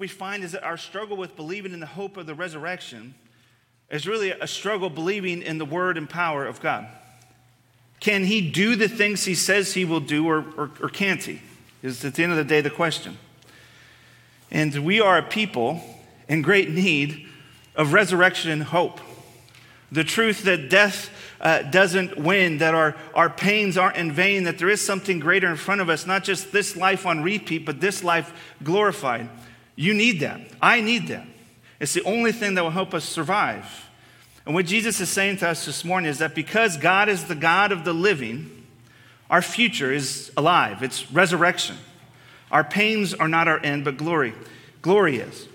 we find is that our struggle with believing in the hope of the resurrection is really a struggle believing in the word and power of God. Can he do the things he says he will do, or, or, or can't he? Is at the end of the day the question. And we are a people in great need of resurrection hope. The truth that death uh, doesn't win, that our, our pains aren't in vain, that there is something greater in front of us, not just this life on repeat, but this life glorified. You need that. I need that. It's the only thing that will help us survive. And what Jesus is saying to us this morning is that because God is the God of the living, our future is alive, it's resurrection. Our pains are not our end, but glory. Glory is.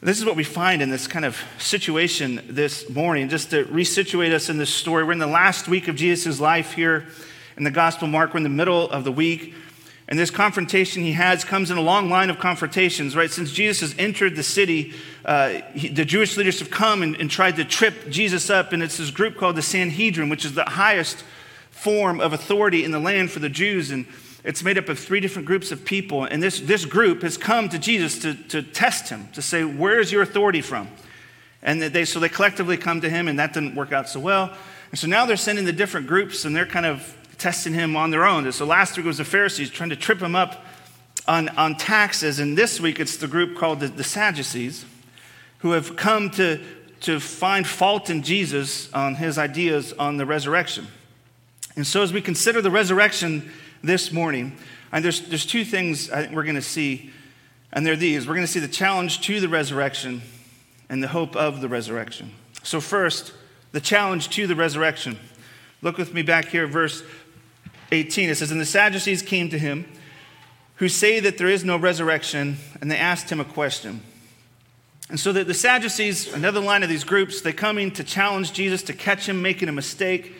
This is what we find in this kind of situation this morning, just to resituate us in this story. We're in the last week of Jesus' life here in the Gospel Mark. We're in the middle of the week. And this confrontation he has comes in a long line of confrontations, right? Since Jesus has entered the city, uh, he, the Jewish leaders have come and, and tried to trip Jesus up. And it's this group called the Sanhedrin, which is the highest form of authority in the land for the Jews. And it's made up of three different groups of people. And this, this group has come to Jesus to, to test him, to say, Where's your authority from? And they, so they collectively come to him, and that didn't work out so well. And so now they're sending the different groups, and they're kind of testing him on their own. So last week was the Pharisees trying to trip him up on, on taxes. And this week it's the group called the, the Sadducees who have come to, to find fault in Jesus on his ideas on the resurrection. And so as we consider the resurrection this morning, and there's, there's two things I think we're going to see, and they're these. We're going to see the challenge to the resurrection and the hope of the resurrection. So, first, the challenge to the resurrection. Look with me back here, verse 18, it says, And the Sadducees came to him who say that there is no resurrection, and they asked him a question. And so the, the Sadducees, another line of these groups, they come in to challenge Jesus, to catch him making a mistake.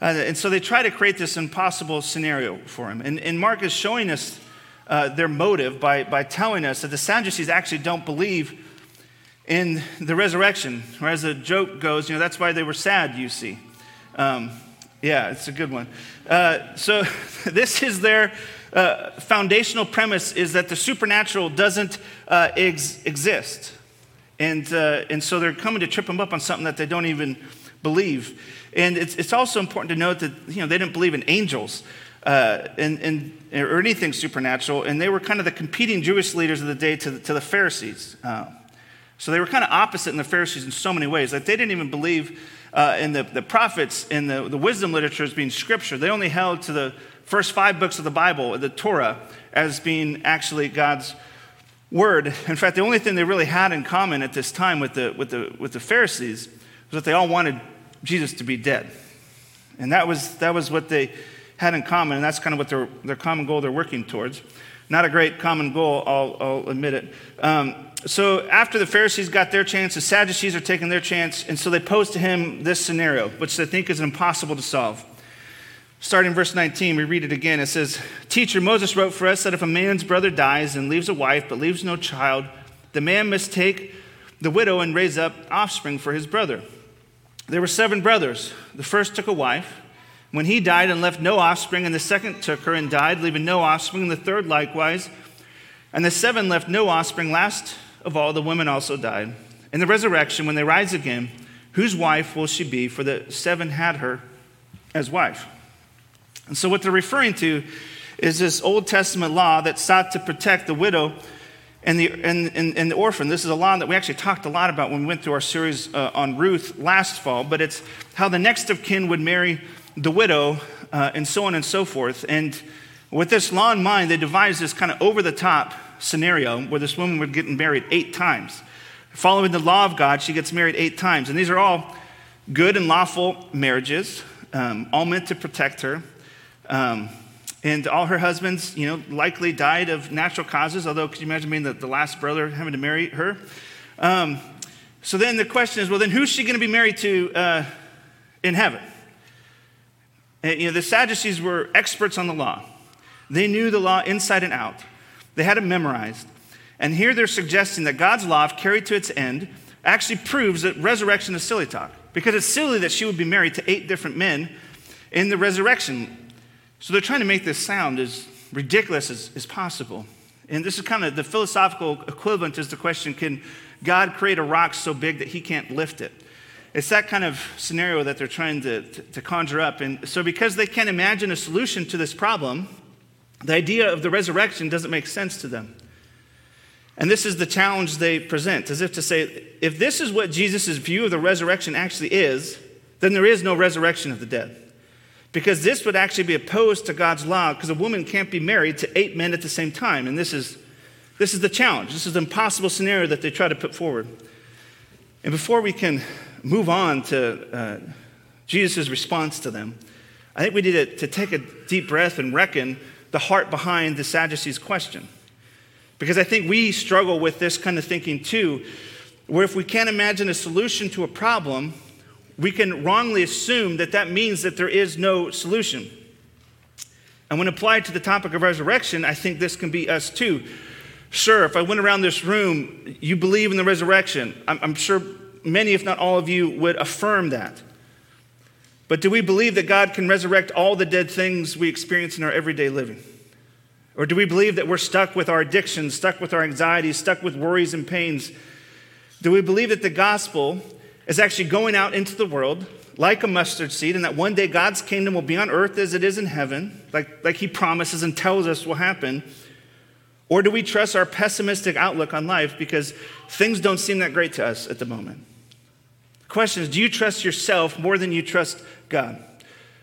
Uh, and so they try to create this impossible scenario for him. And, and Mark is showing us uh, their motive by, by telling us that the Sadducees actually don't believe in the resurrection. Or as the joke goes, you know, that's why they were sad, you see. Um, yeah, it's a good one. Uh, so this is their uh, foundational premise is that the supernatural doesn't uh, ex- exist. And, uh, and so they're coming to trip them up on something that they don't even believe. And it's, it's also important to note that you know, they didn't believe in angels uh, and, and, or anything supernatural. And they were kind of the competing Jewish leaders of the day to the, to the Pharisees. So they were kind of opposite in the Pharisees in so many ways. Like they didn't even believe uh, in the, the prophets and the, the wisdom literature as being scripture. They only held to the first five books of the Bible, the Torah, as being actually God's word. In fact, the only thing they really had in common at this time with the, with the, with the Pharisees was that they all wanted Jesus to be dead. And that was, that was what they had in common, and that's kind of what their, their common goal they're working towards. Not a great common goal, I'll, I'll admit it. Um, so after the Pharisees got their chance, the Sadducees are taking their chance, and so they pose to him this scenario, which they think is impossible to solve. Starting in verse 19, we read it again. It says, Teacher, Moses wrote for us that if a man's brother dies and leaves a wife but leaves no child, the man must take the widow and raise up offspring for his brother. There were seven brothers. The first took a wife. When he died and left no offspring, and the second took her and died, leaving no offspring, and the third likewise. And the seven left no offspring. Last of all, the women also died. In the resurrection, when they rise again, whose wife will she be? For the seven had her as wife. And so, what they're referring to is this Old Testament law that sought to protect the widow and the, and, and, and the orphan. This is a law that we actually talked a lot about when we went through our series uh, on Ruth last fall, but it's how the next of kin would marry the widow uh, and so on and so forth. And with this law in mind, they devised this kind of over the top scenario where this woman would get married eight times. Following the law of God, she gets married eight times. And these are all good and lawful marriages, um, all meant to protect her. Um, and all her husbands, you know, likely died of natural causes, although could you imagine being the, the last brother having to marry her? Um, so then the question is well, then who's she going to be married to uh, in heaven? And, you know, the Sadducees were experts on the law, they knew the law inside and out. They had it memorized. And here they're suggesting that God's law, if carried to its end, actually proves that resurrection is silly talk. Because it's silly that she would be married to eight different men in the resurrection. So they're trying to make this sound as ridiculous as, as possible. And this is kind of the philosophical equivalent is the question can God create a rock so big that he can't lift it? It's that kind of scenario that they're trying to, to, to, conjure up. And so, because they can't imagine a solution to this problem, the idea of the resurrection doesn't make sense to them. And this is the challenge they present, as if to say, if this is what Jesus' view of the resurrection actually is, then there is no resurrection of the dead. Because this would actually be opposed to God's law, because a woman can't be married to eight men at the same time. And this is, this is the challenge. This is the impossible scenario that they try to put forward. And before we can move on to uh, Jesus' response to them, I think we need to, to take a deep breath and reckon the heart behind the Sadducees' question. Because I think we struggle with this kind of thinking too, where if we can't imagine a solution to a problem, we can wrongly assume that that means that there is no solution. And when applied to the topic of resurrection, I think this can be us too. Sure, if I went around this room, you believe in the resurrection. I'm, I'm sure many, if not all of you, would affirm that. But do we believe that God can resurrect all the dead things we experience in our everyday living? Or do we believe that we're stuck with our addictions, stuck with our anxieties, stuck with worries and pains? Do we believe that the gospel is actually going out into the world like a mustard seed, and that one day God's kingdom will be on earth as it is in heaven, like, like He promises and tells us will happen? Or do we trust our pessimistic outlook on life because things don't seem that great to us at the moment? Question is do you trust yourself more than you trust God?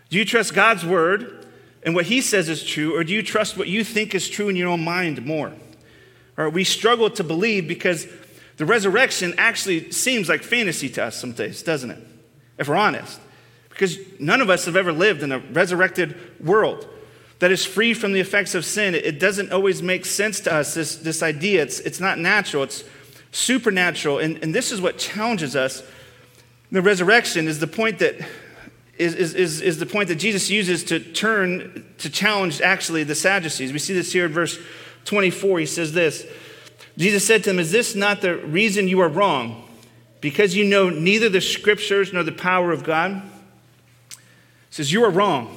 Do you trust God's word and what He says is true, or do you trust what you think is true in your own mind more? Or we struggle to believe because the resurrection actually seems like fantasy to us some days, doesn't it? If we're honest. Because none of us have ever lived in a resurrected world that is free from the effects of sin. It doesn't always make sense to us, this, this idea. It's, it's not natural, it's supernatural. And, and this is what challenges us. The resurrection is the point that is, is, is, the point that Jesus uses to turn to challenge actually the Sadducees. We see this here in verse 24. He says this Jesus said to them, Is this not the reason you are wrong? Because you know neither the scriptures nor the power of God? He says, You are wrong.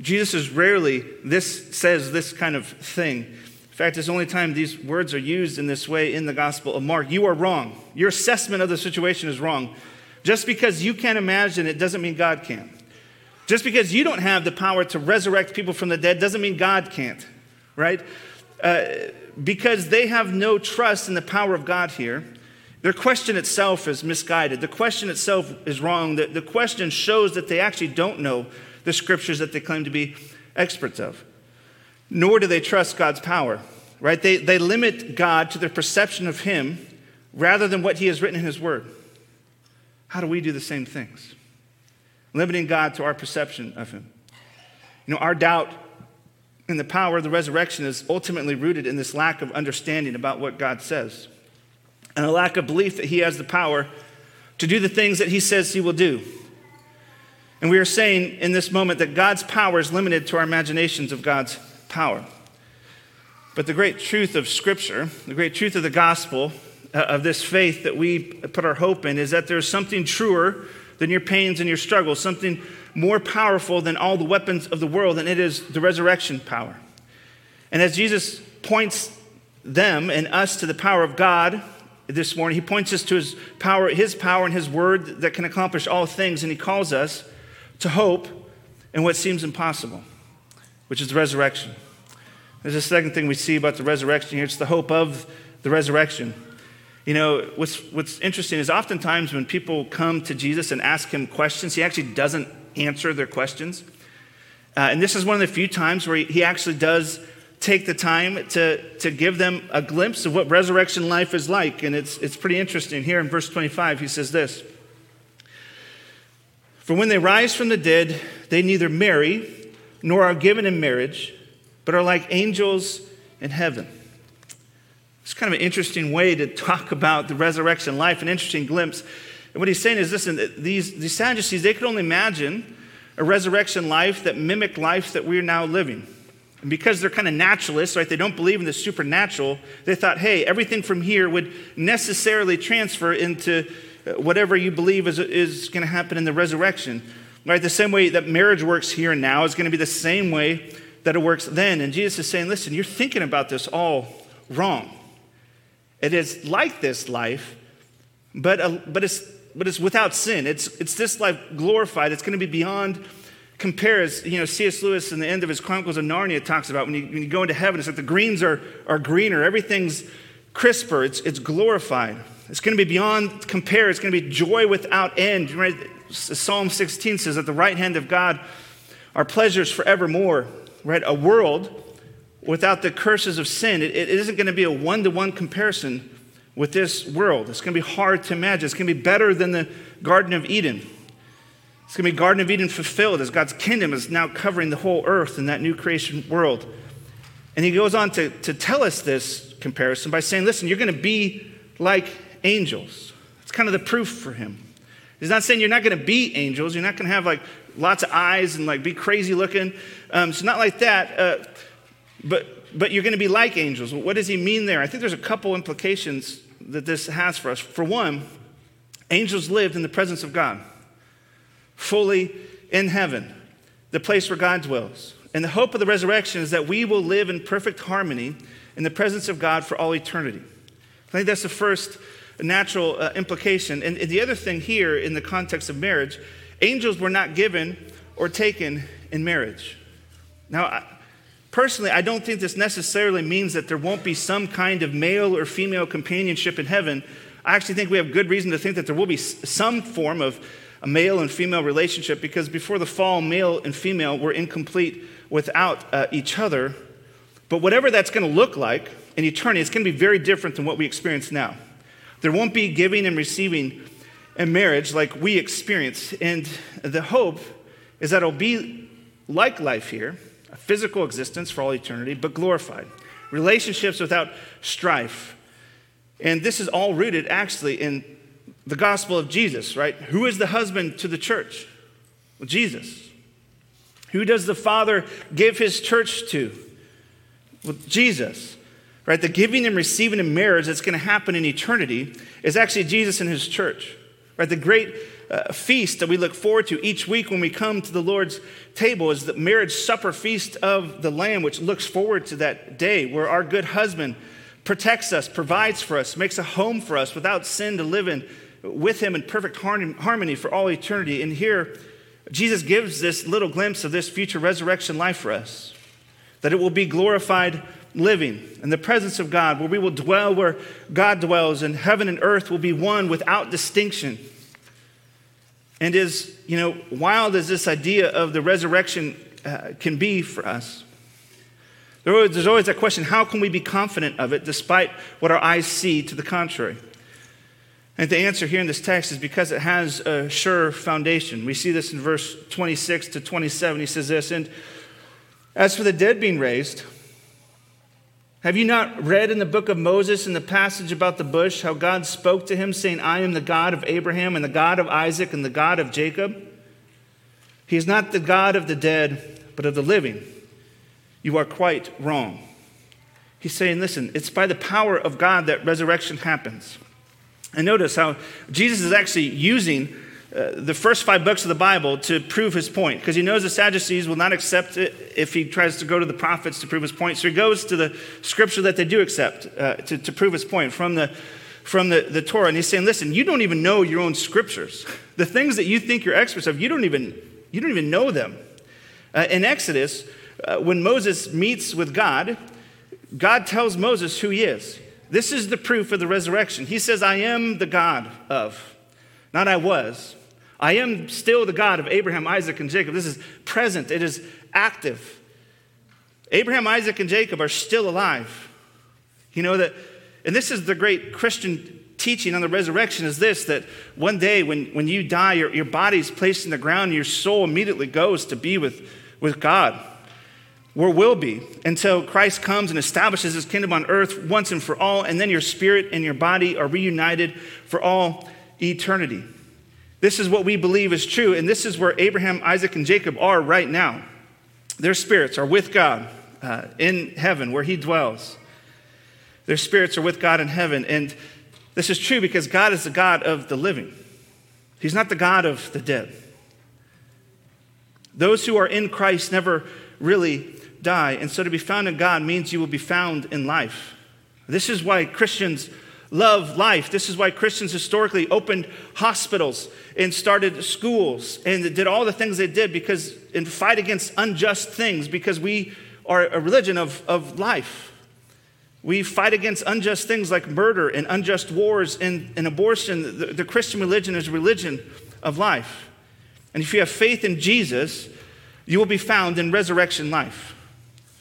Jesus is rarely this says this kind of thing. In fact, it's the only time these words are used in this way in the Gospel of Mark. You are wrong. Your assessment of the situation is wrong. Just because you can't imagine it doesn't mean God can't. Just because you don't have the power to resurrect people from the dead doesn't mean God can't, right? Uh, because they have no trust in the power of God here, their question itself is misguided. The question itself is wrong. The, the question shows that they actually don't know the scriptures that they claim to be experts of, nor do they trust God's power, right? They, they limit God to their perception of Him rather than what He has written in His Word. How do we do the same things? Limiting God to our perception of Him. You know, our doubt and the power of the resurrection is ultimately rooted in this lack of understanding about what God says and a lack of belief that He has the power to do the things that He says He will do. And we are saying in this moment that God's power is limited to our imaginations of God's power. But the great truth of Scripture, the great truth of the gospel, Uh, of this faith that we put our hope in, is that there's something truer than your pains and your struggles, something more powerful than all the weapons of the world, and it is the resurrection power. And as Jesus points them and us to the power of God this morning, he points us to his power, his power and his word that can accomplish all things, and he calls us to hope in what seems impossible, which is the resurrection. There's a second thing we see about the resurrection here it's the hope of the resurrection. You know, what's, what's interesting is oftentimes when people come to Jesus and ask him questions, he actually doesn't answer their questions. Uh, and this is one of the few times where he, he actually does take the time to, to give them a glimpse of what resurrection life is like. And it's, it's pretty interesting. Here in verse 25, he says this For when they rise from the dead, they neither marry nor are given in marriage, but are like angels in heaven. It's kind of an interesting way to talk about the resurrection life, an interesting glimpse. And what he's saying is listen, these, these Sadducees, they could only imagine a resurrection life that mimicked life that we're now living. And because they're kind of naturalists, right, they don't believe in the supernatural, they thought, hey, everything from here would necessarily transfer into uh, whatever you believe is, is going to happen in the resurrection. Right? The same way that marriage works here and now is going to be the same way that it works then. And Jesus is saying, listen, you're thinking about this all wrong. It is like this life, but, uh, but, it's, but it's without sin. It's, it's this life glorified. It's going to be beyond compare as you know, C.S. Lewis in the end of his Chronicles of Narnia talks about when you, when you go into heaven, it's like the greens are, are greener, everything's crisper, it's, it's glorified. It's going to be beyond compare, it's going to be joy without end. Right? Psalm 16 says, At the right hand of God are pleasures forevermore, right? A world without the curses of sin. It, it isn't going to be a one to one comparison with this world. It's going to be hard to imagine. It's going to be better than the Garden of Eden. It's going to be Garden of Eden fulfilled as God's kingdom is now covering the whole earth in that new creation world. And he goes on to, to tell us this comparison by saying, listen, you're going to be like angels. It's kind of the proof for him. He's not saying you're not going to be angels. You're not going to have like lots of eyes and like be crazy looking. Um, it's not like that. Uh, but but you're going to be like angels. What does he mean there? I think there's a couple implications that this has for us. For one, angels lived in the presence of God, fully in heaven, the place where God dwells. And the hope of the resurrection is that we will live in perfect harmony in the presence of God for all eternity. I think that's the first natural uh, implication. And, and the other thing here in the context of marriage, angels were not given or taken in marriage. Now, I, personally, I don't think this necessarily means that there won't be some kind of male or female companionship in heaven. I actually think we have good reason to think that there will be some form of a male and female relationship because before the fall, male and female were incomplete without uh, each other. But whatever that's going to look like in eternity, it's going to be very different than what we experience now. There won't be giving and receiving in marriage like we experience. And the hope is that it'll be like life here, a physical existence for all eternity, but glorified. Relationships without strife. And this is all rooted actually in the gospel of Jesus, right? Who is the husband to the church? Well, Jesus. Who does the Father give his church to? Well, Jesus right? The giving and receiving in marriage that's going to happen in eternity is actually Jesus and his church, right? The great uh, feast that we look forward to each week when we come to the Lord's table is the marriage supper feast of the Lamb, which looks forward to that day where our good husband protects us, provides for us, makes a home for us without sin to live in with him in perfect harmony for all eternity. And here, Jesus gives this little glimpse of this future resurrection life for us, that it will be glorified living in the presence of God, where we will dwell where God dwells, and heaven and earth will be one without distinction. And as you know, wild as this idea of the resurrection uh, can be for us, there's always that question how can we be confident of it despite what our eyes see to the contrary? And the answer here in this text is because it has a sure foundation. We see this in verse 26 to 27. He says this, and as for the dead being raised, have you not read in the book of Moses in the passage about the bush how God spoke to him, saying, I am the God of Abraham and the God of Isaac and the God of Jacob? He is not the God of the dead, but of the living. You are quite wrong. He's saying, listen, it's by the power of God that resurrection happens. And notice how Jesus is actually using uh, the first five books of the Bible to prove his point, because he knows the Sadducees will not accept it if he tries to go to the prophets to prove his point. So he goes to the scripture that they do accept uh, to, to prove his point from the from the, the Torah. And he's saying, listen, you don't even know your own scriptures. The things that you think you're experts of, you don't even, you don't even know them. Uh, in Exodus, uh, when Moses meets with God, God tells Moses who he is. This is the proof of the resurrection. He says, I am the God of, not I was. I am still the God of Abraham, Isaac, and Jacob. This is present, it is active. Abraham, Isaac, and Jacob are still alive. You know that, and this is the great Christian teaching on the resurrection is this that one day when, when you die, your, your body is placed in the ground, your soul immediately goes to be with, with God, where will be until Christ comes and establishes his kingdom on earth once and for all, and then your spirit and your body are reunited for all eternity. This is what we believe is true, and this is where Abraham, Isaac, and Jacob are right now. Their spirits are with God uh, in heaven where He dwells. Their spirits are with God in heaven. And this is true because God is the God of the living, He's not the God of the dead. Those who are in Christ never really die. And so to be found in God means you will be found in life. This is why Christians love life. This is why Christians historically opened hospitals and started schools and did all the things they did because and fight against unjust things because we are a religion of, of life. We fight against unjust things like murder and unjust wars and, and abortion. The, the Christian religion is a religion of life. And if you have faith in Jesus, you will be found in resurrection life.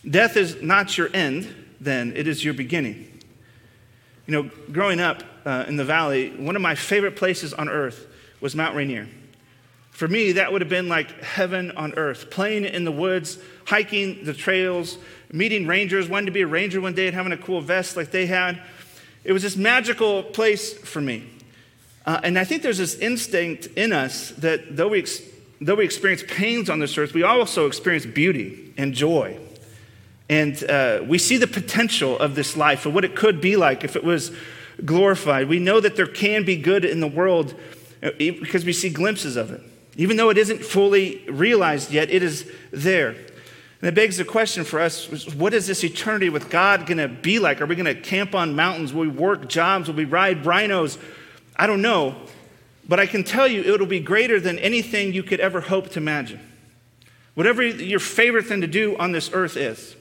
Death is not your end, then, it is your beginning. You know, growing up uh, in the valley, one of my favorite places on earth was Mount Rainier. For me, that would have been like heaven on earth. Playing in the woods, hiking the trails, meeting rangers, wanting to be a ranger one day and having a cool vest like they had. It was this magical place for me. Uh, and I think there's this instinct in us that though we, ex- though we experience pains on this earth, we also experience beauty and joy. And uh, we see the potential of this life and what it could be like if it was glorified. We know that there can be good in the world uh, because we see glimpses of it. Even though it isn't fully realized yet, it is there. And it begs the question for us what is this eternity with God going to be like? Are we going to camp on mountains? Will we work jobs? Will we ride rhinos? I don't know. But I can tell you it'll be greater than anything you could ever hope to imagine. Whatever your favorite thing to do on this earth is,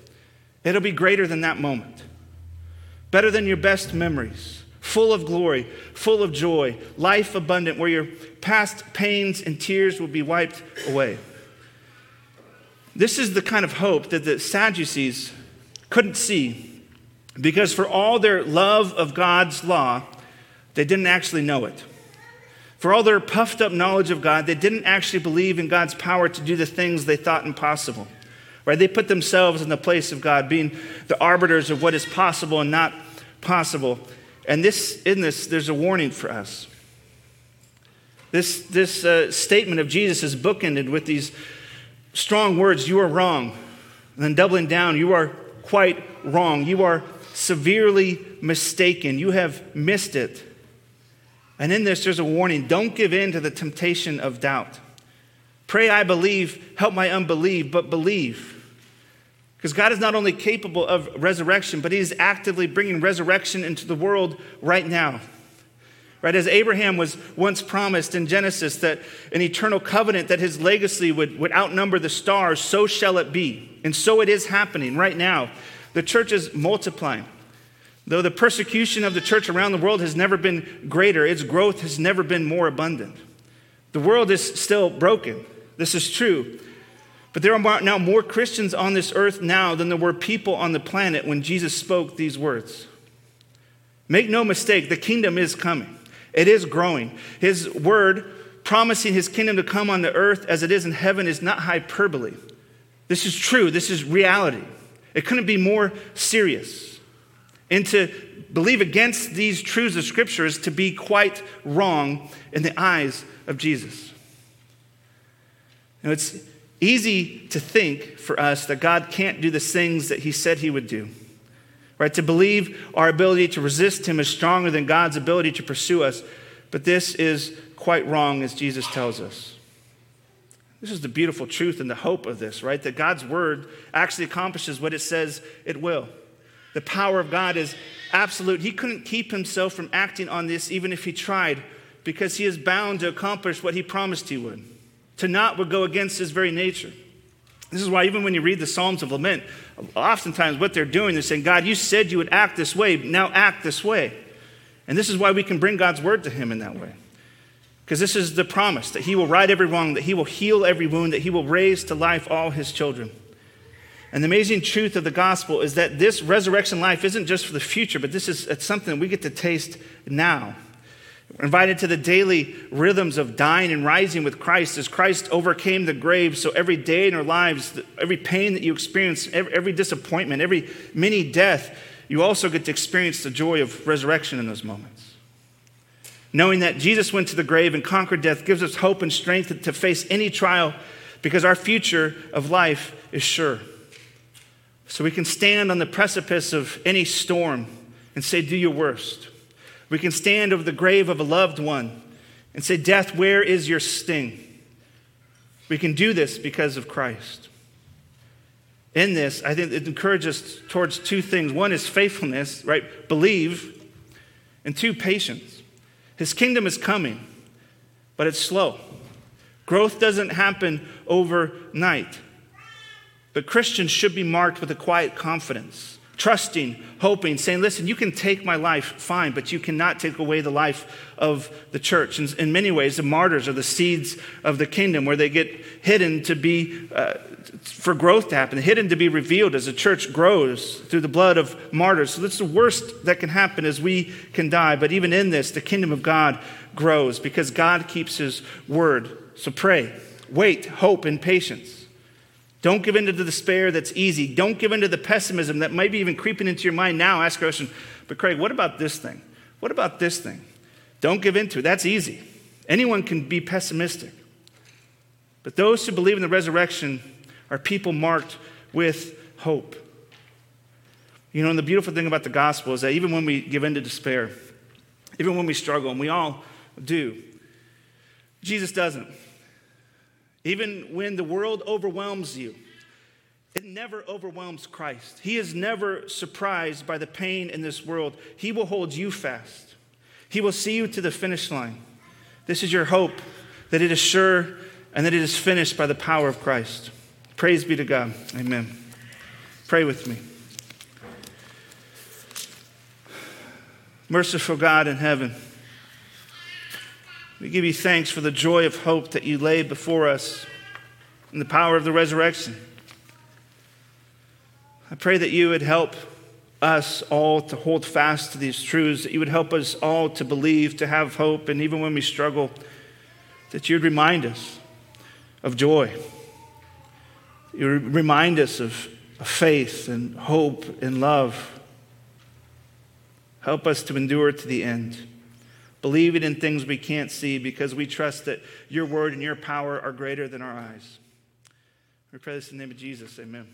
it'll be greater than that moment. Better than your best memories, full of glory, full of joy, life abundant, where your past pains and tears will be wiped away. This is the kind of hope that the Sadducees couldn't see because, for all their love of God's law, they didn't actually know it. For all their puffed up knowledge of God, they didn't actually believe in God's power to do the things they thought impossible. Right? They put themselves in the place of God, being the arbiters of what is possible and not possible. And this, in this, there's a warning for us. This, this uh, statement of Jesus is bookended with these strong words, you are wrong. And then doubling down, you are quite wrong. You are severely mistaken. You have missed it. And in this, there's a warning don't give in to the temptation of doubt. Pray, I believe, help my unbelief, but believe. Because God is not only capable of resurrection, but He is actively bringing resurrection into the world right now. Right, as Abraham was once promised in Genesis that an eternal covenant that his legacy would, would outnumber the stars, so shall it be. And so it is happening right now. The church is multiplying. Though the persecution of the church around the world has never been greater, its growth has never been more abundant. The world is still broken. This is true. But there are now more Christians on this earth now than there were people on the planet when Jesus spoke these words. Make no mistake, the kingdom is coming. It is growing. His word promising his kingdom to come on the earth as it is in heaven is not hyperbole. This is true. This is reality. It couldn't be more serious. And to believe against these truths of Scripture is to be quite wrong in the eyes of Jesus. Now, it's easy to think for us that God can't do the things that he said he would do. Right? To believe our ability to resist him is stronger than God's ability to pursue us. But this is quite wrong, as Jesus tells us. This is the beautiful truth and the hope of this, right? That God's word actually accomplishes what it says it will. The power of God is absolute. He couldn't keep himself from acting on this even if he tried, because he is bound to accomplish what he promised he would. To not would go against his very nature. This is why, even when you read the Psalms of Lament, oftentimes what they're doing, they're saying, God, you said you would act this way, now act this way. And this is why we can bring God's word to Him in that way. Because this is the promise that He will right every wrong, that He will heal every wound, that He will raise to life all His children. And the amazing truth of the gospel is that this resurrection life isn't just for the future, but this is something we get to taste now. We're invited to the daily rhythms of dying and rising with Christ as Christ overcame the grave. So every day in our lives, every pain that you experience, every disappointment, every mini death, you also get to experience the joy of resurrection in those moments. Knowing that Jesus went to the grave and conquered death gives us hope and strength to face any trial because our future of life is sure. So we can stand on the precipice of any storm and say, Do your worst. We can stand over the grave of a loved one and say, Death, where is your sting? We can do this because of Christ. in this, I think it encourages us towards two things. One is faithfulness, right? Believe. And two, patience. His kingdom is coming, but it's slow. Growth doesn't happen overnight. But Christians should be marked with a quiet confidence, trusting, hoping, saying, Listen, you can take my life, fine, but you cannot take away the life of the church. And in many ways, the martyrs are the seeds of the kingdom where they get hidden to be. Uh, for growth to happen, hidden to be revealed as the church grows through the blood of martyrs. So that's the worst that can happen is we can die. But even in this, the kingdom of God grows because God keeps his word. So pray, wait, hope, and patience. Don't give in to the despair that's easy. Don't give in to the pessimism that might be even creeping into your mind now. Ask a question, but Craig, what about this thing? What about this thing? Don't give in to it. That's easy. Anyone can be pessimistic. But those who believe in the resurrection are people marked with hope. You know, and the beautiful thing about the gospel is that even when we give in to despair, even when we struggle, and we all do, Jesus doesn't. Even when the world overwhelms you, it never overwhelms Christ. He is never surprised by the pain in this world. He will hold you fast. He will see you to the finish line. This is your hope that it is sure and that it is finished by the power of Christ. Praise be to God. Amen. Pray with me. Merciful God in heaven, we give you thanks for the joy of hope that you lay before us and the power of the resurrection. I pray that you would help us all to hold fast to these truths, that you would help us all to believe, to have hope, and even when we struggle, that you'd remind us of joy. You remind us of faith and hope and love. Help us to endure to the end, believing in things we can't see because we trust that your word and your power are greater than our eyes. We pray this in the name of Jesus. Amen.